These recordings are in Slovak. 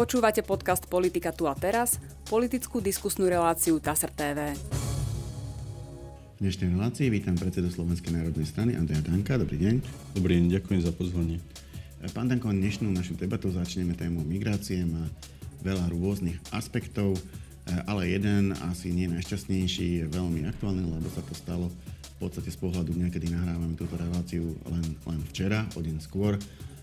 Počúvate podcast Politika tu a teraz, politickú diskusnú reláciu TASR TV. V dnešnej relácii vítam predsedu Slovenskej národnej strany Andreja Danka. Dobrý deň. Dobrý deň, ďakujem za pozvanie. Pán Danko, dnešnú našu debatu začneme tému migrácie. Má veľa rôznych aspektov, ale jeden, asi nie najšťastnejší, je veľmi aktuálny, lebo sa to stalo v podstate z pohľadu dňa, kedy nahrávame túto reláciu len, len včera, o deň skôr.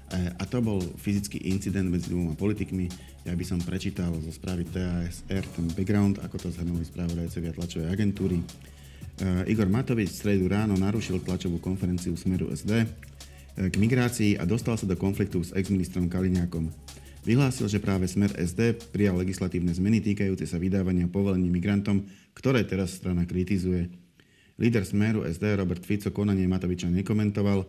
E, a to bol fyzický incident medzi dvoma politikmi. Ja by som prečítal zo správy TASR ten background, ako to zhrnuli spravodajcovia tlačovej agentúry. E, Igor Matovič v stredu ráno narušil tlačovú konferenciu Smeru SD e, k migrácii a dostal sa do konfliktu s ex-ministrom Kaliňákom. Vyhlásil, že práve Smer SD prijal legislatívne zmeny týkajúce sa vydávania povolení migrantom, ktoré teraz strana kritizuje. Líder Smeru SD Robert Fico konanie Matoviča nekomentoval.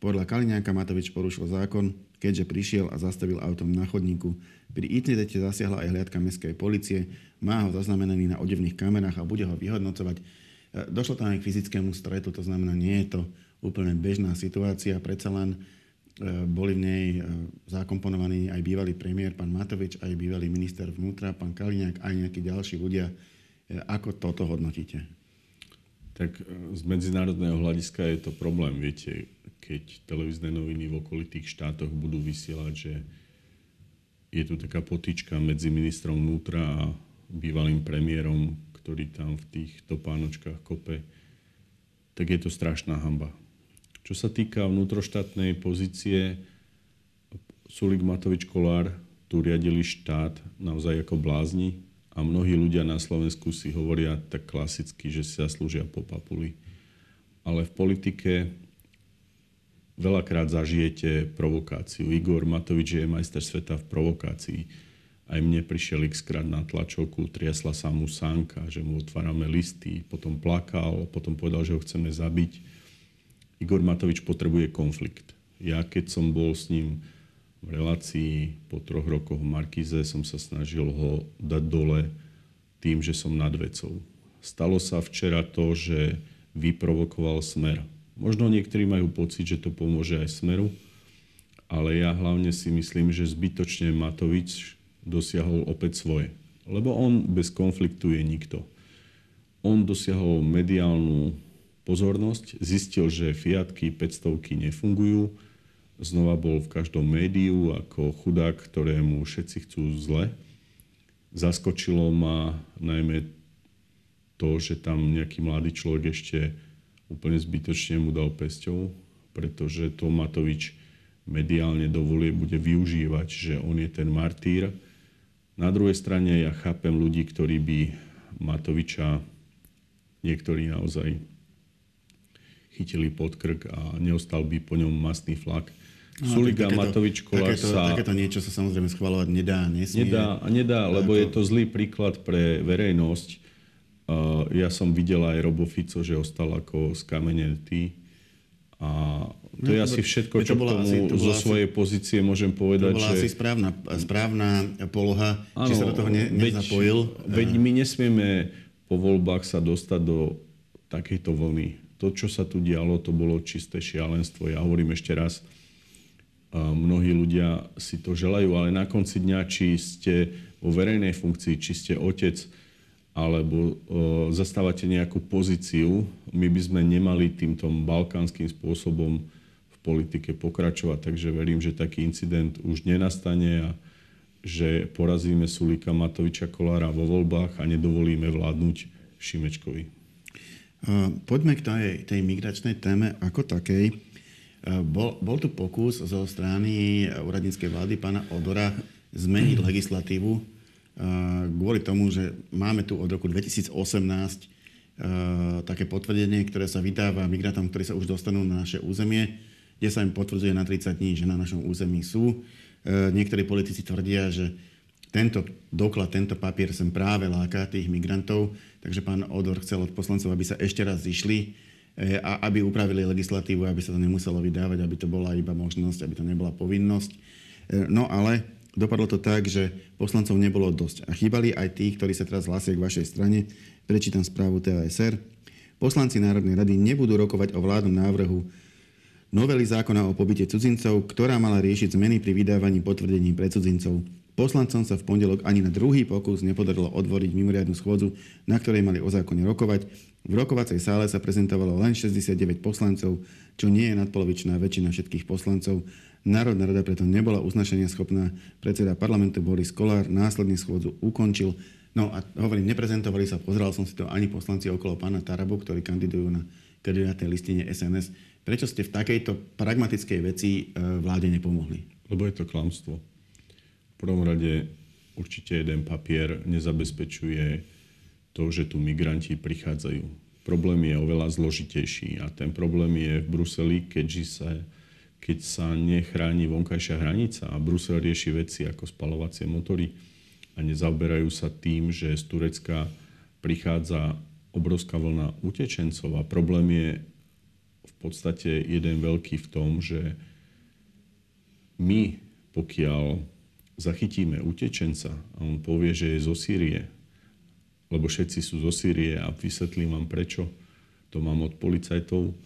Podľa Kaliňáka Matovič porušil zákon, keďže prišiel a zastavil autom na chodníku. Pri incidente zasiahla aj hliadka mestskej policie, má ho zaznamenaný na odevných kamerách a bude ho vyhodnocovať. E, došlo tam aj k fyzickému stretu, to znamená, nie je to úplne bežná situácia, predsa len e, boli v nej e, zakomponovaní aj bývalý premiér, pán Matovič, aj bývalý minister vnútra, pán Kaliňák, aj nejakí ďalší ľudia. Ako toto hodnotíte? Tak z medzinárodného hľadiska je to problém. Viete, keď televízne noviny v okolitých štátoch budú vysielať, že je tu taká potička medzi ministrom vnútra a bývalým premiérom, ktorý tam v tých topánočkách kope, tak je to strašná hamba. Čo sa týka vnútroštátnej pozície, Sulik Matovič Kolár tu riadili štát naozaj ako blázni, a mnohí ľudia na Slovensku si hovoria tak klasicky, že si zaslúžia po papuli. Ale v politike veľakrát zažijete provokáciu. Igor Matovič je majster sveta v provokácii. Aj mne prišiel x krát na tlačovku, triasla sa mu sánka, že mu otvárame listy, potom plakal, potom povedal, že ho chceme zabiť. Igor Matovič potrebuje konflikt. Ja keď som bol s ním v relácii po troch rokoch v Markize som sa snažil ho dať dole tým, že som nad vecou. Stalo sa včera to, že vyprovokoval smer. Možno niektorí majú pocit, že to pomôže aj smeru, ale ja hlavne si myslím, že zbytočne Matovič dosiahol opäť svoje. Lebo on bez konfliktu je nikto. On dosiahol mediálnu pozornosť, zistil, že Fiatky 500 nefungujú, znova bol v každom médiu ako chudák, ktorému všetci chcú zle. Zaskočilo ma najmä to, že tam nejaký mladý človek ešte úplne zbytočne mu dal pesťou, pretože to Matovič mediálne dovolie bude využívať, že on je ten martýr. Na druhej strane ja chápem ľudí, ktorí by Matoviča niektorí naozaj chytili pod krk a neostal by po ňom masný flak. No, Suliga takéto, Matovič Kolár takéto, sa... Takéto niečo sa samozrejme schvalovať nedá, nesmie. Nedá, nedá lebo ako... je to zlý príklad pre verejnosť. Ja som videl aj Robo Fico, že ostal ako skamenetý. A to no, je asi všetko, čo to tomu asi, to zo svojej asi, pozície môžem povedať. To bola že... asi správna, správna poloha, ano, či sa do toho ne, nezapojil. Veď, veď my nesmieme po voľbách sa dostať do takejto vlny. To, čo sa tu dialo, to bolo čisté šialenstvo. Ja hovorím ešte raz, mnohí ľudia si to želajú, ale na konci dňa, či ste vo verejnej funkcii, či ste otec, alebo zastávate nejakú pozíciu, my by sme nemali týmto balkánskym spôsobom v politike pokračovať. Takže verím, že taký incident už nenastane a že porazíme Sulika Matoviča Kolára vo voľbách a nedovolíme vládnuť Šimečkovi. Poďme k tej, tej migračnej téme ako takej. Eh, bol, bol tu pokus zo strany úradníckej vlády pána Odora zmeniť legislatívu kvôli tomu, že máme tu od roku 2018 eh, také potvrdenie, ktoré sa vydáva migrantom, ktorí sa už dostanú na naše územie, kde sa im potvrdzuje na 30 dní, že na našom území sú. Niektorí politici tvrdia, že tento doklad, tento papier sem práve láka tých migrantov, takže pán Odor chcel od poslancov, aby sa ešte raz zišli E, a aby upravili legislatívu, aby sa to nemuselo vydávať, aby to bola iba možnosť, aby to nebola povinnosť. E, no ale dopadlo to tak, že poslancov nebolo dosť. A chýbali aj tí, ktorí sa teraz hlásia k vašej strane. Prečítam správu TASR. Poslanci Národnej rady nebudú rokovať o vládnom návrhu novely zákona o pobyte cudzincov, ktorá mala riešiť zmeny pri vydávaní potvrdení pre cudzincov. Poslancom sa v pondelok ani na druhý pokus nepodarilo odvoriť mimoriadnu schôdzu, na ktorej mali o zákone rokovať. V rokovacej sále sa prezentovalo len 69 poslancov, čo nie je nadpolovičná väčšina všetkých poslancov. Národná rada preto nebola uznašenia schopná. Predseda parlamentu Boris Kolár následne schôdzu ukončil. No a hovorím, neprezentovali sa, pozeral som si to ani poslanci okolo pána Tarabu, ktorí kandidujú na kandidátnej listine SNS. Prečo ste v takejto pragmatickej veci e, vláde nepomohli? Lebo je to klamstvo prvom rade určite jeden papier nezabezpečuje to, že tu migranti prichádzajú. Problém je oveľa zložitejší a ten problém je v Bruseli, keďže sa, keď sa nechráni vonkajšia hranica a Brusel rieši veci ako spalovacie motory a nezaoberajú sa tým, že z Turecka prichádza obrovská vlna utečencov a problém je v podstate jeden veľký v tom, že my, pokiaľ zachytíme utečenca a on povie, že je zo Sýrie, lebo všetci sú zo Sýrie a vysvetlím vám prečo, to mám od policajtov,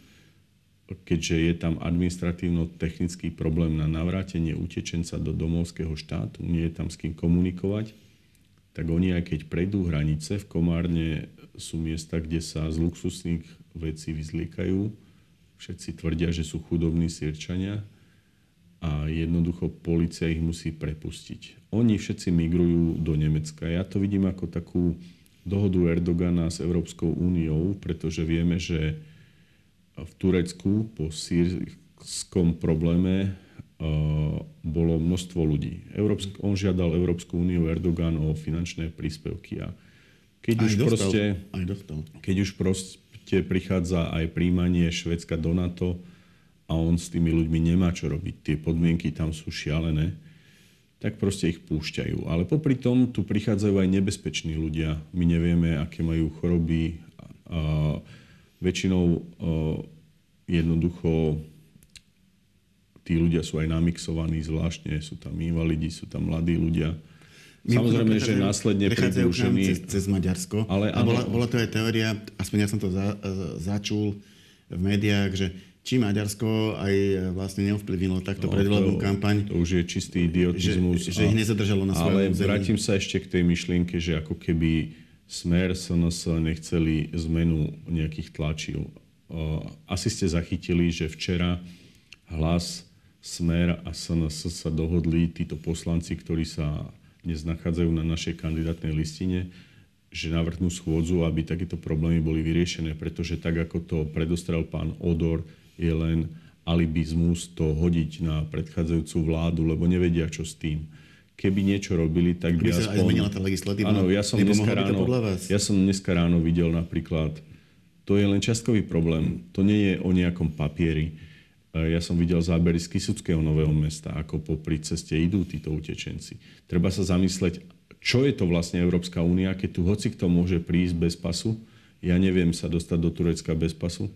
keďže je tam administratívno-technický problém na navrátenie utečenca do domovského štátu, nie je tam s kým komunikovať, tak oni aj keď prejdú hranice, v Komárne sú miesta, kde sa z luxusných vecí vyzliekajú. Všetci tvrdia, že sú chudobní sírčania a jednoducho policia ich musí prepustiť. Oni všetci migrujú do Nemecka. Ja to vidím ako takú dohodu Erdogana s Európskou úniou, pretože vieme, že v Turecku po sírskom probléme bolo množstvo ľudí. Európsk, on žiadal Európsku úniu Erdogan o finančné príspevky a keď aj už dostal, proste, aj dostal. keď už proste prichádza aj príjmanie Švedska do NATO, a on s tými ľuďmi nemá čo robiť, tie podmienky tam sú šialené, tak proste ich púšťajú. Ale popri tom tu prichádzajú aj nebezpeční ľudia. My nevieme, aké majú choroby. A väčšinou jednoducho tí ľudia sú aj namixovaní zvláštne. Sú tam invalidi, sú tam mladí ľudia. My Samozrejme, že následne prídu ženy... Cez, cez Maďarsko. Ale, ale bola, bola to aj teória, aspoň ja som to za, začul v médiách, že či Maďarsko aj e, vlastne neovplyvnilo takto no, predvolebnú kampaň. To už je čistý idiotizmus. Že, že ich nezadržalo na svojom Ale území. vrátim sa ešte k tej myšlienke, že ako keby Smer, SNS nechceli zmenu nejakých tlačív. Asi ste zachytili, že včera hlas Smer a SNS sa dohodli, títo poslanci, ktorí sa dnes nachádzajú na našej kandidátnej listine, že navrhnú schôdzu, aby takéto problémy boli vyriešené, pretože tak, ako to predostrel pán Odor, je len alibizmus to hodiť na predchádzajúcu vládu, lebo nevedia, čo s tým. Keby niečo robili, tak by, by aspoň... aj zmenila tá legislatíva. Áno, ja som, dneska ráno, ja som dneska ráno videl napríklad, to je len častkový problém, to nie je o nejakom papieri. E, ja som videl zábery z Kisuckého nového mesta, ako popri ceste idú títo utečenci. Treba sa zamysleť, čo je to vlastne Európska únia, keď tu hoci kto môže prísť bez pasu. Ja neviem sa dostať do Turecka bez pasu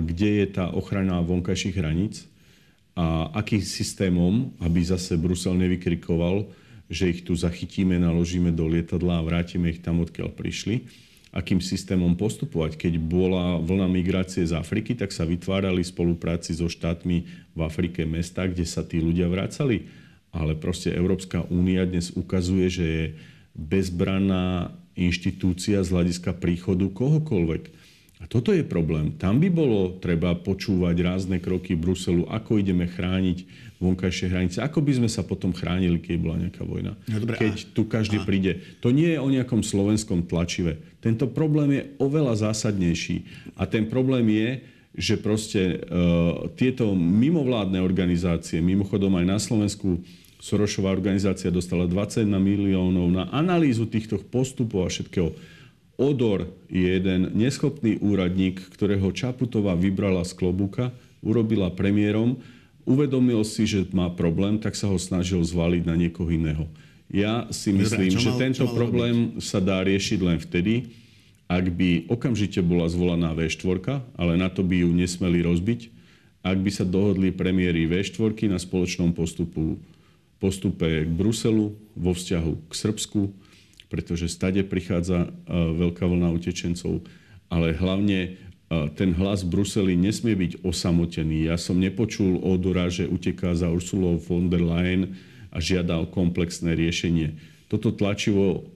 kde je tá ochrana vonkajších hraníc a akým systémom, aby zase Brusel nevykrikoval, že ich tu zachytíme, naložíme do lietadla a vrátime ich tam, odkiaľ prišli, akým systémom postupovať. Keď bola vlna migrácie z Afriky, tak sa vytvárali spolupráci so štátmi v Afrike mesta, kde sa tí ľudia vracali. Ale proste Európska únia dnes ukazuje, že je bezbranná inštitúcia z hľadiska príchodu kohokoľvek. A toto je problém. Tam by bolo treba počúvať rázne kroky Bruselu, ako ideme chrániť vonkajšie hranice, ako by sme sa potom chránili, keď bola nejaká vojna. No, dobre, keď a... tu každý a... príde. To nie je o nejakom slovenskom tlačive. Tento problém je oveľa zásadnejší. A ten problém je, že proste uh, tieto mimovládne organizácie, mimochodom aj na Slovensku Sorošová organizácia dostala 21 miliónov na analýzu týchto postupov a všetkého Odor je jeden neschopný úradník, ktorého Čaputová vybrala z klobuka, urobila premiérom, uvedomil si, že má problém, tak sa ho snažil zvaliť na niekoho iného. Ja si myslím, že tento problém robiť? sa dá riešiť len vtedy, ak by okamžite bola zvolaná V4, ale na to by ju nesmeli rozbiť, ak by sa dohodli premiéry V4 na spoločnom postupu, postupe k Bruselu vo vzťahu k Srbsku, pretože stade prichádza e, veľká vlna utečencov, ale hlavne e, ten hlas v Bruseli nesmie byť osamotený. Ja som nepočul Odora, že uteká za Ursulou von der Leyen, a žiada o komplexné riešenie. Toto tlačivo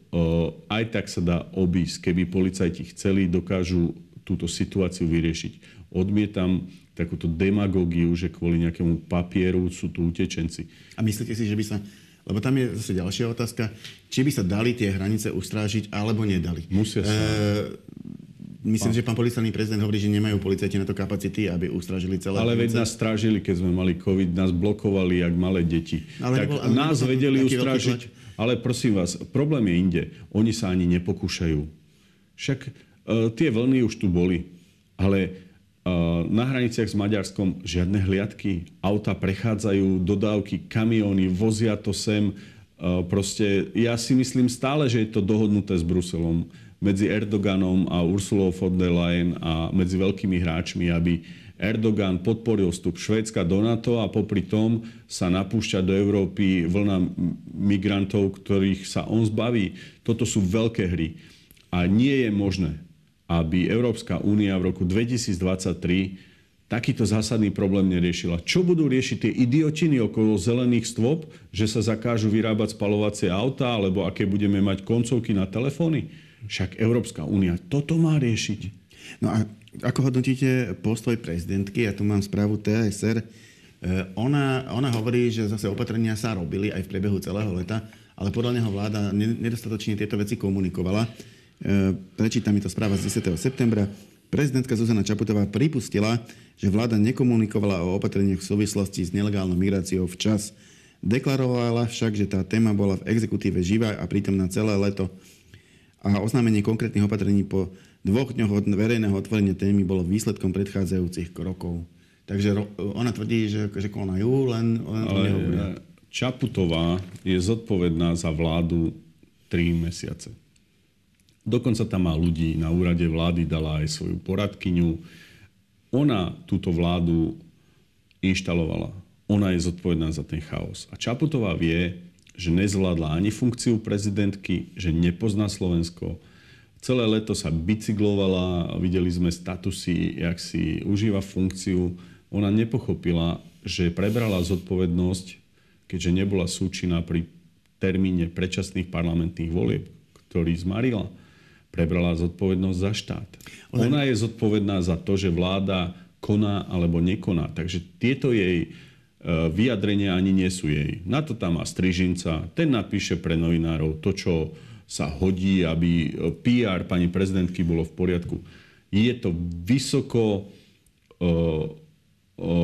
aj tak sa dá obísť. Keby policajti chceli, dokážu túto situáciu vyriešiť. Odmietam takúto demagógiu, že kvôli nejakému papieru sú tu utečenci. A myslíte si, že by sa lebo tam je zase ďalšia otázka, či by sa dali tie hranice ustrážiť, alebo nedali. Musia sa. E, myslím, že pán policajný prezident hovorí, že nemajú policajti na to kapacity, aby ustrážili celé Ale veď nás strážili, keď sme mali COVID, nás blokovali, jak malé deti. Ale tak nebol, ale nás vedeli ustrážiť. Ale prosím vás, problém je inde. Oni sa ani nepokúšajú. Však uh, tie vlny už tu boli. Ale na hraniciach s Maďarskom žiadne hliadky. Auta prechádzajú, dodávky, kamióny, vozia to sem. Proste ja si myslím stále, že je to dohodnuté s Bruselom medzi Erdoganom a Ursulou von der Leyen a medzi veľkými hráčmi, aby Erdogan podporil vstup Švédska do NATO a popri tom sa napúšťa do Európy vlna migrantov, ktorých sa on zbaví. Toto sú veľké hry. A nie je možné, aby Európska únia v roku 2023 takýto zásadný problém neriešila. Čo budú riešiť tie idiotiny okolo zelených stôp, že sa zakážu vyrábať spalovacie auta, alebo aké budeme mať koncovky na telefóny? Však Európska únia toto má riešiť. No a ako hodnotíte postoj prezidentky? Ja tu mám správu TASR. E, ona, ona hovorí, že zase opatrenia sa robili aj v priebehu celého leta, ale podľa neho vláda nedostatočne tieto veci komunikovala. E, prečítam mi to správa z 10. septembra. Prezidentka Zuzana Čaputová pripustila, že vláda nekomunikovala o opatreniach v súvislosti s nelegálnou migráciou včas. Deklarovala však, že tá téma bola v exekutíve živá a prítomná celé leto. A oznámenie konkrétnych opatrení po dvoch dňoch od verejného otvorenia témy bolo výsledkom predchádzajúcich krokov. Takže ona tvrdí, že, že konajú, len, len to Ale Čaputová je zodpovedná za vládu 3 mesiace. Dokonca tam má ľudí, na úrade vlády dala aj svoju poradkyňu. Ona túto vládu inštalovala. Ona je zodpovedná za ten chaos. A Čaputová vie, že nezvládla ani funkciu prezidentky, že nepozná Slovensko. Celé leto sa bicyklovala, videli sme statusy, jak si užíva funkciu. Ona nepochopila, že prebrala zodpovednosť, keďže nebola súčinná pri termíne predčasných parlamentných volieb, ktorý zmarila prebrala zodpovednosť za štát. Ona je zodpovedná za to, že vláda koná alebo nekoná. Takže tieto jej e, vyjadrenia ani nie sú jej. Na to tam má Strižinca, ten napíše pre novinárov to, čo sa hodí, aby PR pani prezidentky bolo v poriadku. Je to vysoko o, o,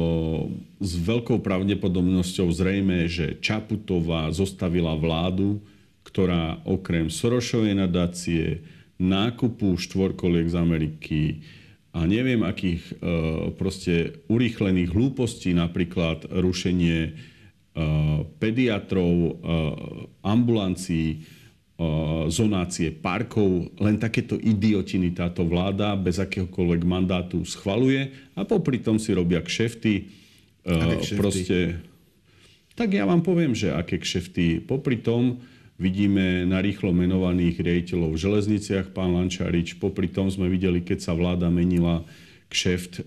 s veľkou pravdepodobnosťou zrejme, že Čaputová zostavila vládu, ktorá okrem Sorošovej nadácie, nákupu štvorkoliek z Ameriky a neviem akých e, proste urýchlených hlúpostí, napríklad rušenie e, pediatrov, e, ambulancií, zonácie parkov, len takéto idiotiny táto vláda bez akéhokoľvek mandátu schvaluje a popri tom si robia kšefty. kšefty? Proste, tak ja vám poviem, že aké kšefty. Popri tom Vidíme na rýchlo menovaných riaditeľov v železniciach, pán Lančarič. Popri tom sme videli, keď sa vláda menila kšeft, eh,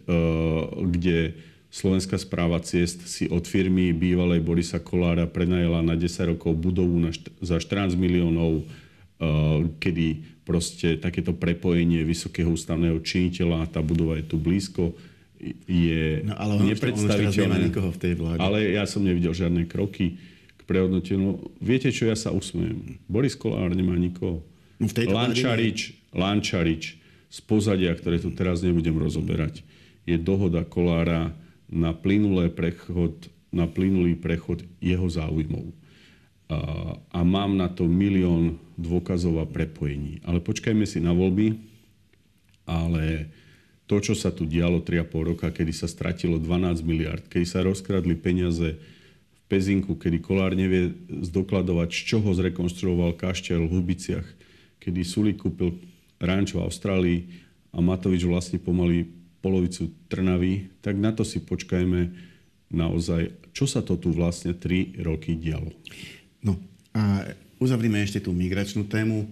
kde Slovenská správa ciest si od firmy bývalej Borisa Kolára prenajela na 10 rokov budovu na št- za 14 miliónov, eh, kedy proste takéto prepojenie vysokého ústavného činiteľa, tá budova je tu blízko, je no, ale nepredstaviteľné. v tej vláde. Ale ja som nevidel žiadne kroky prehodnotilo. Viete, čo ja sa usmejem? Boris Kolár nemá nikoho. No Lančarič, Lančarič z pozadia, ktoré tu teraz nebudem rozoberať, je dohoda Kolára na, plynulé prechod, na plynulý prechod jeho záujmov. A, a mám na to milión dôkazov a prepojení. Ale počkajme si na voľby, ale to, čo sa tu dialo 3,5 roka, kedy sa stratilo 12 miliard, kedy sa rozkradli peniaze Pezinku, kedy Kolár nevie zdokladovať, z čoho zrekonštruoval kaštel v Hubiciach, kedy Suli kúpil ranč v Austrálii a Matovič vlastne pomaly polovicu Trnavy, tak na to si počkajme naozaj, čo sa to tu vlastne 3 roky dialo. No a uzavrime ešte tú migračnú tému.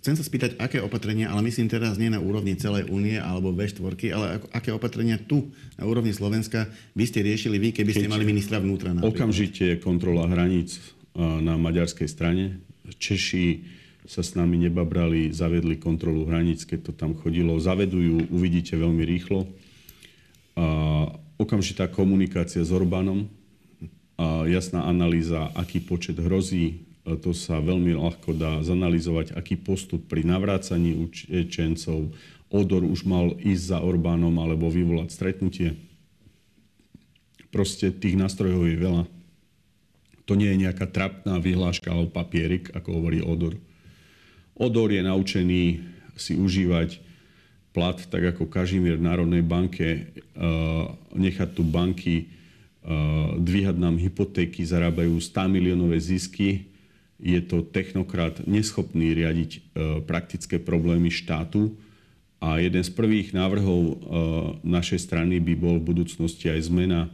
Chcem sa spýtať, aké opatrenia, ale myslím teraz nie na úrovni celej únie alebo V4, ale aké opatrenia tu na úrovni Slovenska by ste riešili vy, keby ste Keď mali ministra vnútra? Napríklad. Okamžite kontrola hraníc na maďarskej strane. Češi sa s nami nebabrali, zavedli kontrolu hraníc, keď to tam chodilo. Zavedujú, uvidíte veľmi rýchlo. A okamžitá komunikácia s Orbánom, a jasná analýza, aký počet hrozí, to sa veľmi ľahko dá zanalizovať, aký postup pri navrácaní učencov. Odor už mal ísť za Orbánom alebo vyvolať stretnutie. Proste tých nástrojov je veľa. To nie je nejaká trapná vyhláška alebo papierik, ako hovorí Odor. Odor je naučený si užívať plat, tak ako Kažimír v Národnej banke, nechať tu banky dvíhať nám hypotéky, zarábajú 100 miliónové zisky. Je to technokrat neschopný riadiť praktické problémy štátu. A jeden z prvých návrhov našej strany by bol v budúcnosti aj zmena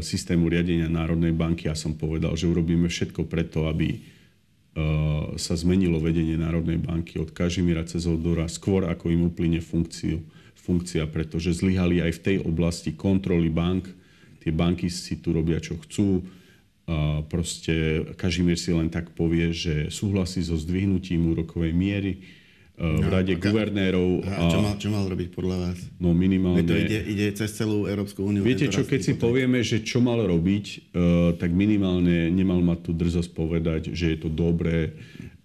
systému riadenia Národnej banky. Ja som povedal, že urobíme všetko preto, aby sa zmenilo vedenie Národnej banky od Kažimíra cez Odora skôr, ako im uplyne funkciu, funkcia, pretože zlyhali aj v tej oblasti kontroly bank. Tie banky si tu robia, čo chcú. A proste Kažimír si len tak povie, že súhlasí so zdvihnutím úrokovej miery v no, rade okay. guvernérov. A, a čo, mal, čo mal robiť podľa vás? No minimálne... to ide, ide cez celú Európsku úniu. Viete čo, keď si povieme, že čo mal robiť, uh, tak minimálne nemal mať tú drzosť povedať, že je to dobré.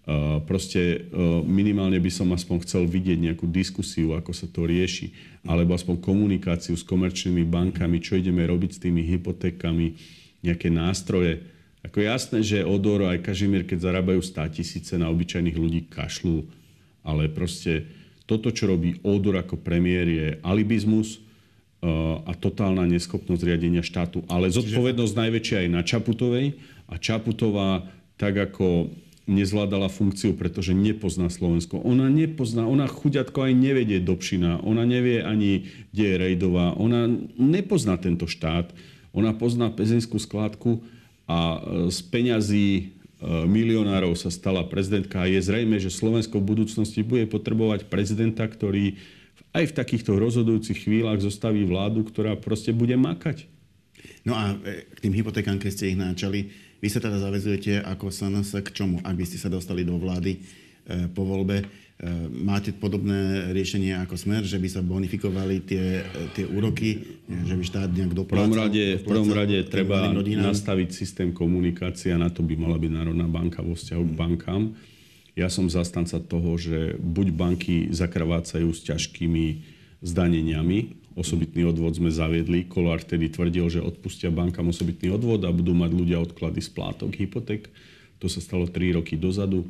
Uh, proste uh, minimálne by som aspoň chcel vidieť nejakú diskusiu, ako sa to rieši, alebo aspoň komunikáciu s komerčnými bankami, čo ideme robiť s tými hypotékami, nejaké nástroje. Ako jasné, že Odor aj Kažimír, keď zarábajú 100 tisíce na obyčajných ľudí, kašľú ale proste toto, čo robí Odor ako premiér, je alibizmus uh, a totálna neschopnosť riadenia štátu. Ale zodpovednosť najväčšia aj na Čaputovej a Čaputová tak ako nezvládala funkciu, pretože nepozná Slovensko. Ona nepozná, ona chuďatko aj nevedie Dobšina, ona nevie ani, kde je Rejdová, ona nepozná tento štát, ona pozná pezinskú skládku a e, z peňazí E, milionárov sa stala prezidentka a je zrejme, že Slovensko v budúcnosti bude potrebovať prezidenta, ktorý aj v takýchto rozhodujúcich chvíľach zostaví vládu, ktorá proste bude makať. No a e, k tým hypotékám, keď ste ich náčali, vy sa teda zavezujete ako SNS k čomu, ak by ste sa dostali do vlády po voľbe? E, máte podobné riešenie ako Smer, že by sa bonifikovali tie, tie úroky, že by štát nejak doplácal? V prvom rade, v prvom rade treba nastaviť systém komunikácie a na to by mala byť Národná banka vo vzťahu k bankám. Ja som zastanca toho, že buď banky zakrvácajú s ťažkými zdaneniami, osobitný odvod sme zaviedli. Kolár vtedy tvrdil, že odpustia bankám osobitný odvod a budú mať ľudia odklady splátok hypoték. To sa stalo 3 roky dozadu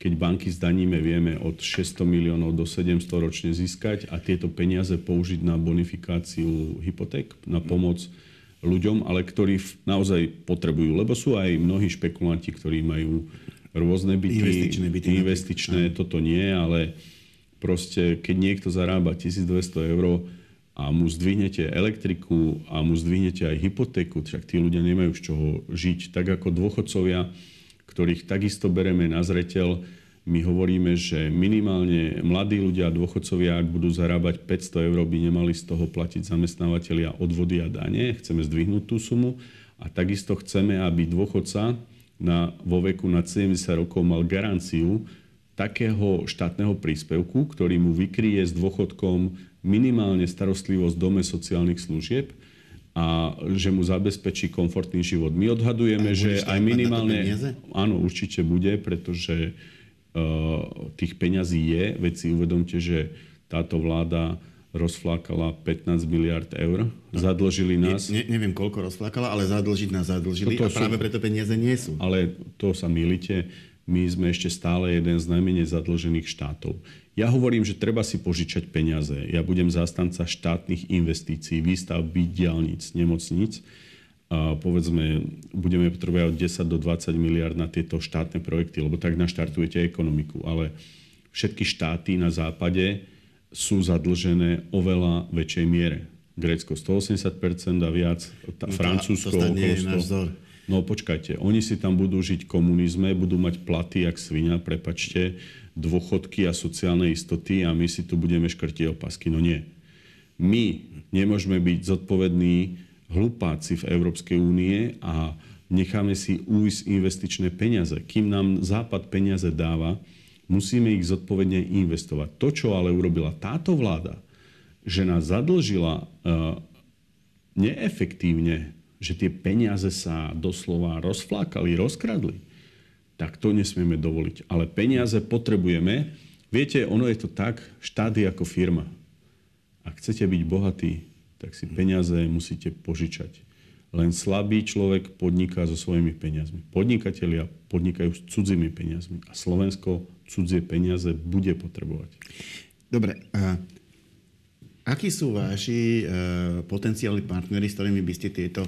keď banky zdaníme, vieme od 600 miliónov do 700 ročne získať a tieto peniaze použiť na bonifikáciu hypoték, na pomoc ľuďom, ale ktorí naozaj potrebujú. Lebo sú aj mnohí špekulanti, ktorí majú rôzne byty. Investičné byty. Investičné, toto nie, ale proste keď niekto zarába 1200 eur a mu zdvihnete elektriku a mu zdvihnete aj hypotéku, však tí ľudia nemajú z čoho žiť. Tak ako dôchodcovia, ktorých takisto bereme na zreteľ. My hovoríme, že minimálne mladí ľudia a dôchodcovia, ak budú zarábať 500 eur, by nemali z toho platiť zamestnávateľia odvody a dane. Chceme zdvihnúť tú sumu a takisto chceme, aby dôchodca na, vo veku nad 70 rokov mal garanciu takého štátneho príspevku, ktorý mu vykryje s dôchodkom minimálne starostlivosť dome sociálnych služieb a že mu zabezpečí komfortný život. My odhadujeme, že aj minimálne... Áno, určite bude, pretože uh, tých peňazí je. Veď si uvedomte, že táto vláda rozflákala 15 miliard eur. No, Zadlžili nás. Ne, ne, neviem, koľko rozflákala, ale zadlžiť nás zadlžili Toto a práve sú, preto peniaze nie sú. Ale to sa milíte. My sme ešte stále jeden z najmenej zadlžených štátov. Ja hovorím, že treba si požičať peniaze. Ja budem zástanca štátnych investícií, výstavby diálnic, nemocníc. A povedzme, budeme potrebovať od 10 do 20 miliard na tieto štátne projekty, lebo tak naštartujete ekonomiku. Ale všetky štáty na západe sú zadlžené oveľa väčšej miere. Grécko 180% a viac, tá, no Francúzsko to, to okolo 100. No počkajte, oni si tam budú žiť komunizme, budú mať platy jak svinia, prepačte, dôchodky a sociálne istoty a my si tu budeme škrtiť opasky. No nie. My nemôžeme byť zodpovední hlupáci v Európskej únie a necháme si újsť investičné peniaze. Kým nám Západ peniaze dáva, musíme ich zodpovedne investovať. To, čo ale urobila táto vláda, že nás zadlžila uh, neefektívne, že tie peniaze sa doslova rozflákali, rozkradli, tak to nesmieme dovoliť. Ale peniaze potrebujeme. Viete, ono je to tak, štát je ako firma. Ak chcete byť bohatí, tak si peniaze musíte požičať. Len slabý človek podniká so svojimi peniazmi. Podnikatelia podnikajú s cudzími peniazmi. A Slovensko cudzie peniaze bude potrebovať. Dobre. A akí sú vaši uh, potenciálni partnery, s ktorými by ste tieto,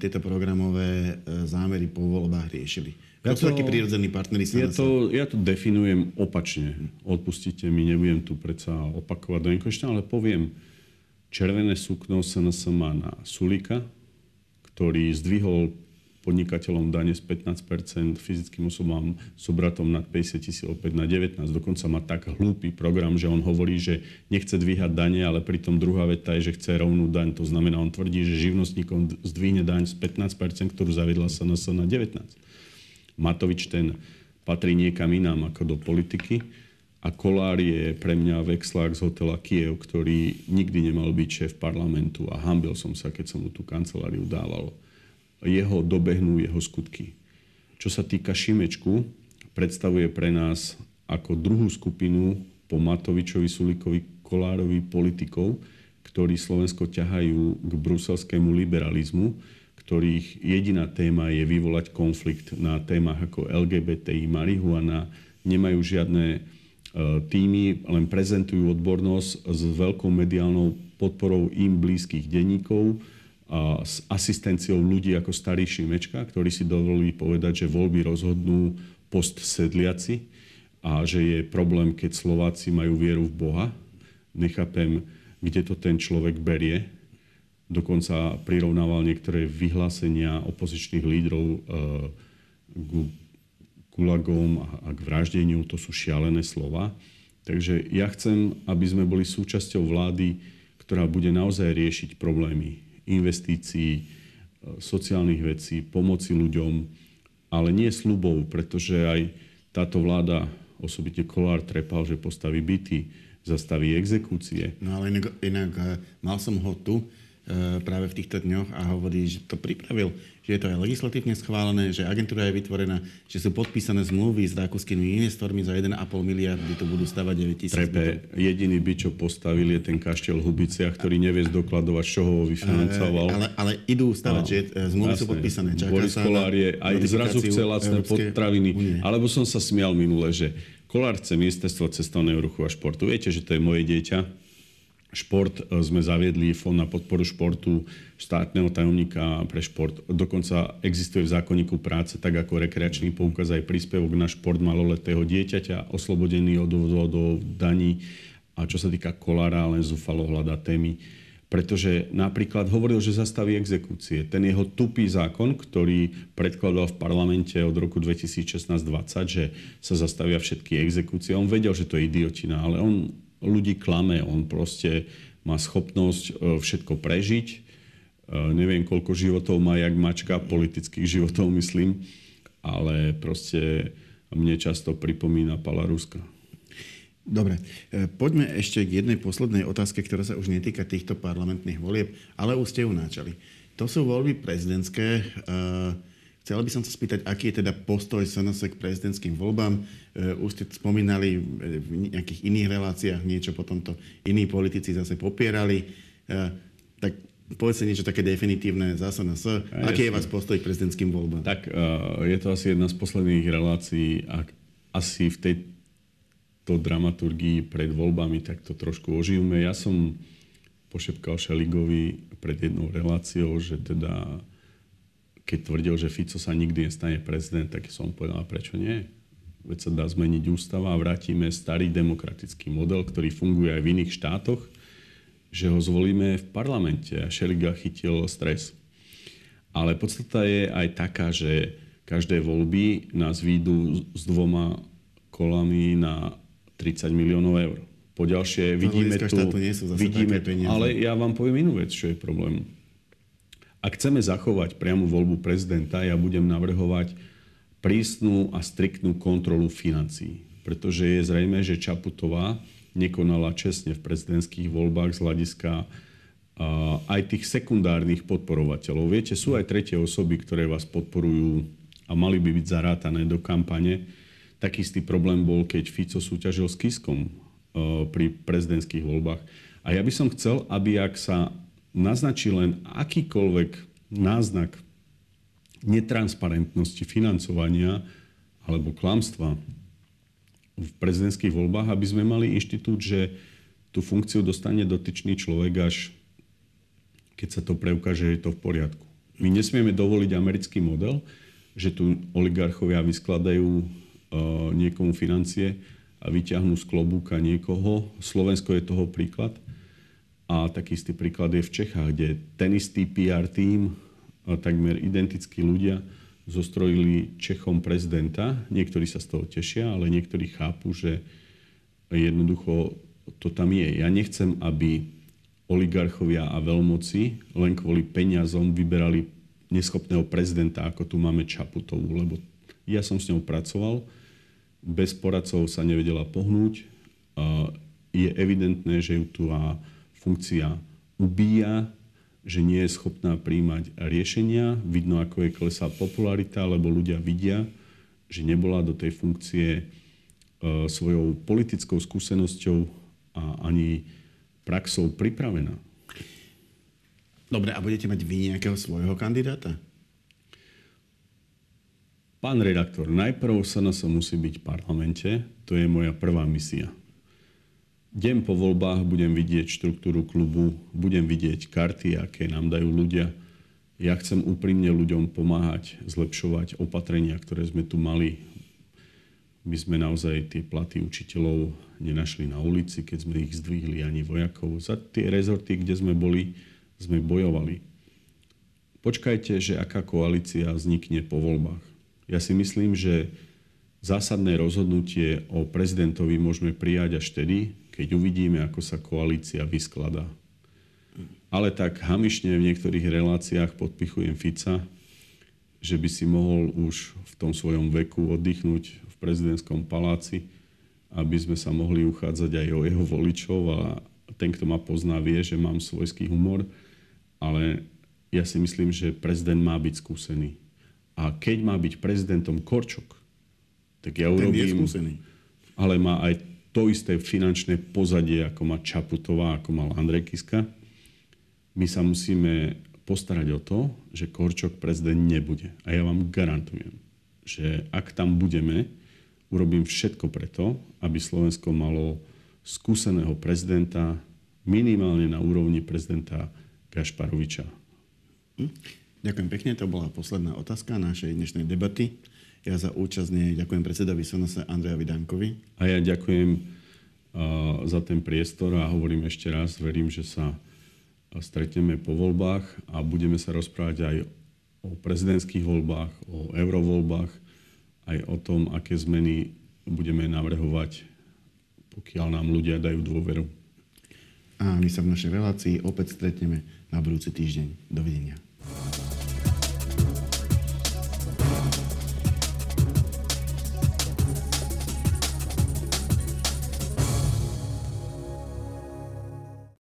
tieto programové uh, zámery po voľbách riešili? Ja to, takí prírodzení partnery ja to, ja to definujem opačne. Odpustite mi, nebudem tu predsa opakovať do nekonečna, ale poviem, červené sukno SNS má na Sulika, ktorý zdvihol podnikateľom dane z 15 fyzickým osobám s obratom nad 50 tisíc opäť na 19. Dokonca má tak hlúpy program, že on hovorí, že nechce dvíhať dane, ale pritom druhá veta je, že chce rovnú daň. To znamená, on tvrdí, že živnostníkom zdvihne daň z 15% ktorú zaviedla SNS na 19. Matovič ten patrí niekam inám ako do politiky. A Kolár je pre mňa vexlák z hotela Kiev, ktorý nikdy nemal byť šéf parlamentu a hambil som sa, keď som mu tú kanceláriu dával jeho dobehnú jeho skutky. Čo sa týka Šimečku, predstavuje pre nás ako druhú skupinu po Matovičovi, Sulikovi, Kolárovi politikov, ktorí Slovensko ťahajú k bruselskému liberalizmu, ktorých jediná téma je vyvolať konflikt na témach ako LGBTI, marihuana, nemajú žiadne e, týmy, len prezentujú odbornosť s veľkou mediálnou podporou im blízkych denníkov, s asistenciou ľudí ako starý Šimečka, ktorí si dovolili povedať, že voľby rozhodnú postsedliaci a že je problém, keď Slováci majú vieru v Boha. Nechápem, kde to ten človek berie. Dokonca prirovnával niektoré vyhlásenia opozičných lídrov e, k gulagom a k vraždeniu. To sú šialené slova. Takže ja chcem, aby sme boli súčasťou vlády, ktorá bude naozaj riešiť problémy investícií, e, sociálnych vecí, pomoci ľuďom, ale nie slubov, pretože aj táto vláda, osobite Kolár, trepal, že postaví byty, zastaví exekúcie. No ale inak, inak e, mal som ho tu, E, práve v týchto dňoch a hovorí, že to pripravil, že je to aj legislatívne schválené, že agentúra je vytvorená, že sú podpísané zmluvy s rakúskymi investormi za 1,5 miliardy, to budú stavať 9 tisíc. Trepe, jediný by, čo postavil, je ten kaštiel v Hubiciach, ktorý nevie zdokladovať, čo ho vyfinancoval. Ale, ale idú stavať, no, že e, zmluvy jasné. sú podpísané. Čaká Boris Kolár je aj zrazu chce lacné potraviny. Unie. Alebo som sa smial minule, že Kolár chce ministerstvo cestovného ruchu a športu. Viete, že to je moje dieťa? Šport e, sme zaviedli fond na podporu športu štátneho tajomníka pre šport. Dokonca existuje v zákonníku práce, tak ako rekreačný poukaz aj príspevok na šport maloletého dieťaťa, oslobodený od odvodov daní. A čo sa týka kolára, len zúfalo hľadá témy. Pretože napríklad hovoril, že zastaví exekúcie. Ten jeho tupý zákon, ktorý predkladal v parlamente od roku 2016-2020, že sa zastavia všetky exekúcie, on vedel, že to je idiotina, ale on ľudí klame. On proste má schopnosť e, všetko prežiť. E, neviem, koľko životov má jak mačka, politických životov myslím, ale proste mne často pripomína Pala Ruska. Dobre, e, poďme ešte k jednej poslednej otázke, ktorá sa už netýka týchto parlamentných volieb, ale už ste ju načali. To sú voľby prezidentské. Chcel by som sa spýtať, aký je teda postoj SNS k prezidentským voľbám. E, už ste spomínali v nejakých iných reláciách niečo, potom to iní politici zase popierali. E, tak povedzte niečo také definitívne za SNS. Aký je vás postoj k prezidentským voľbám? Tak e, je to asi jedna z posledných relácií. Ak asi v tejto dramaturgii pred voľbami tak to trošku ožijeme. Ja som pošepkal Šeligovi pred jednou reláciou, že teda keď tvrdil, že Fico sa nikdy nestane prezident, tak som povedal, prečo nie? Veď sa dá zmeniť ústava a vrátime starý demokratický model, ktorý funguje aj v iných štátoch, že ho zvolíme v parlamente a Šeliga chytil stres. Ale podstata je aj taká, že každé voľby nás výjdu s dvoma kolami na 30 miliónov eur. Po ďalšie vidíme tu... Nie sú zase vidíme, ale ja vám poviem inú vec, čo je problém Ak chceme zachovať priamu voľbu prezidenta, ja budem navrhovať prísnu a striktnú kontrolu financií. Pretože je zrejme, že Čaputová nekonala čestne v prezidentských voľbách z hľadiska aj tých sekundárnych podporovateľov. Viete, sú aj tretie osoby, ktoré vás podporujú a mali by byť zarátané do kampane. Taký istý problém bol, keď Fico súťažil s Kiskom pri prezidentských voľbách. A ja by som chcel, aby ak sa naznačí len akýkoľvek náznak netransparentnosti financovania alebo klamstva v prezidentských voľbách, aby sme mali inštitút, že tú funkciu dostane dotyčný človek až keď sa to preukáže, že je to v poriadku. My nesmieme dovoliť americký model, že tu oligarchovia vyskladajú uh, niekomu financie a vyťahnú z klobúka niekoho. Slovensko je toho príklad. A taký istý príklad je v Čechách, kde ten istý PR tým, takmer identickí ľudia, zostrojili Čechom prezidenta. Niektorí sa z toho tešia, ale niektorí chápu, že jednoducho to tam je. Ja nechcem, aby oligarchovia a veľmoci len kvôli peniazom vyberali neschopného prezidenta, ako tu máme Čaputovú, lebo ja som s ňou pracoval, bez poradcov sa nevedela pohnúť. Je evidentné, že ju tu funkcia ubíja, že nie je schopná príjmať riešenia. Vidno, ako je klesá popularita, lebo ľudia vidia, že nebola do tej funkcie e, svojou politickou skúsenosťou a ani praxou pripravená. Dobre, a budete mať vy nejakého svojho kandidáta? Pán redaktor, najprv sa musí byť v parlamente. To je moja prvá misia. Deň po voľbách budem vidieť štruktúru klubu, budem vidieť karty, aké nám dajú ľudia. Ja chcem úprimne ľuďom pomáhať, zlepšovať opatrenia, ktoré sme tu mali my sme naozaj tie platy učiteľov nenašli na ulici, keď sme ich zdvihli ani vojakov. Za tie rezorty, kde sme boli, sme bojovali. Počkajte, že aká koalícia vznikne po voľbách. Ja si myslím, že zásadné rozhodnutie o prezidentovi môžeme prijať až vtedy, keď uvidíme, ako sa koalícia vyskladá. Ale tak hamišne v niektorých reláciách podpichujem Fica, že by si mohol už v tom svojom veku oddychnúť v prezidentskom paláci, aby sme sa mohli uchádzať aj o jeho voličov a ten, kto ma pozná, vie, že mám svojský humor, ale ja si myslím, že prezident má byť skúsený. A keď má byť prezidentom Korčok, tak ja urobím... Ten je skúsený. Ale má aj to isté finančné pozadie, ako má Čaputová, ako mal Andrej Kiska. My sa musíme postarať o to, že Korčok prezident nebude. A ja vám garantujem, že ak tam budeme, urobím všetko preto, aby Slovensko malo skúseného prezidenta minimálne na úrovni prezidenta Gašparoviča. Hm? Ďakujem pekne, to bola posledná otázka našej dnešnej debaty. Ja za účasť nej ďakujem predsedovi Sonose Andrejovi Dankovi. A ja ďakujem uh, za ten priestor a hovorím ešte raz, verím, že sa stretneme po voľbách a budeme sa rozprávať aj o prezidentských voľbách, o eurovoľbách, aj o tom, aké zmeny budeme navrhovať, pokiaľ nám ľudia dajú dôveru. A my sa v našej relácii opäť stretneme na budúci týždeň. Dovidenia.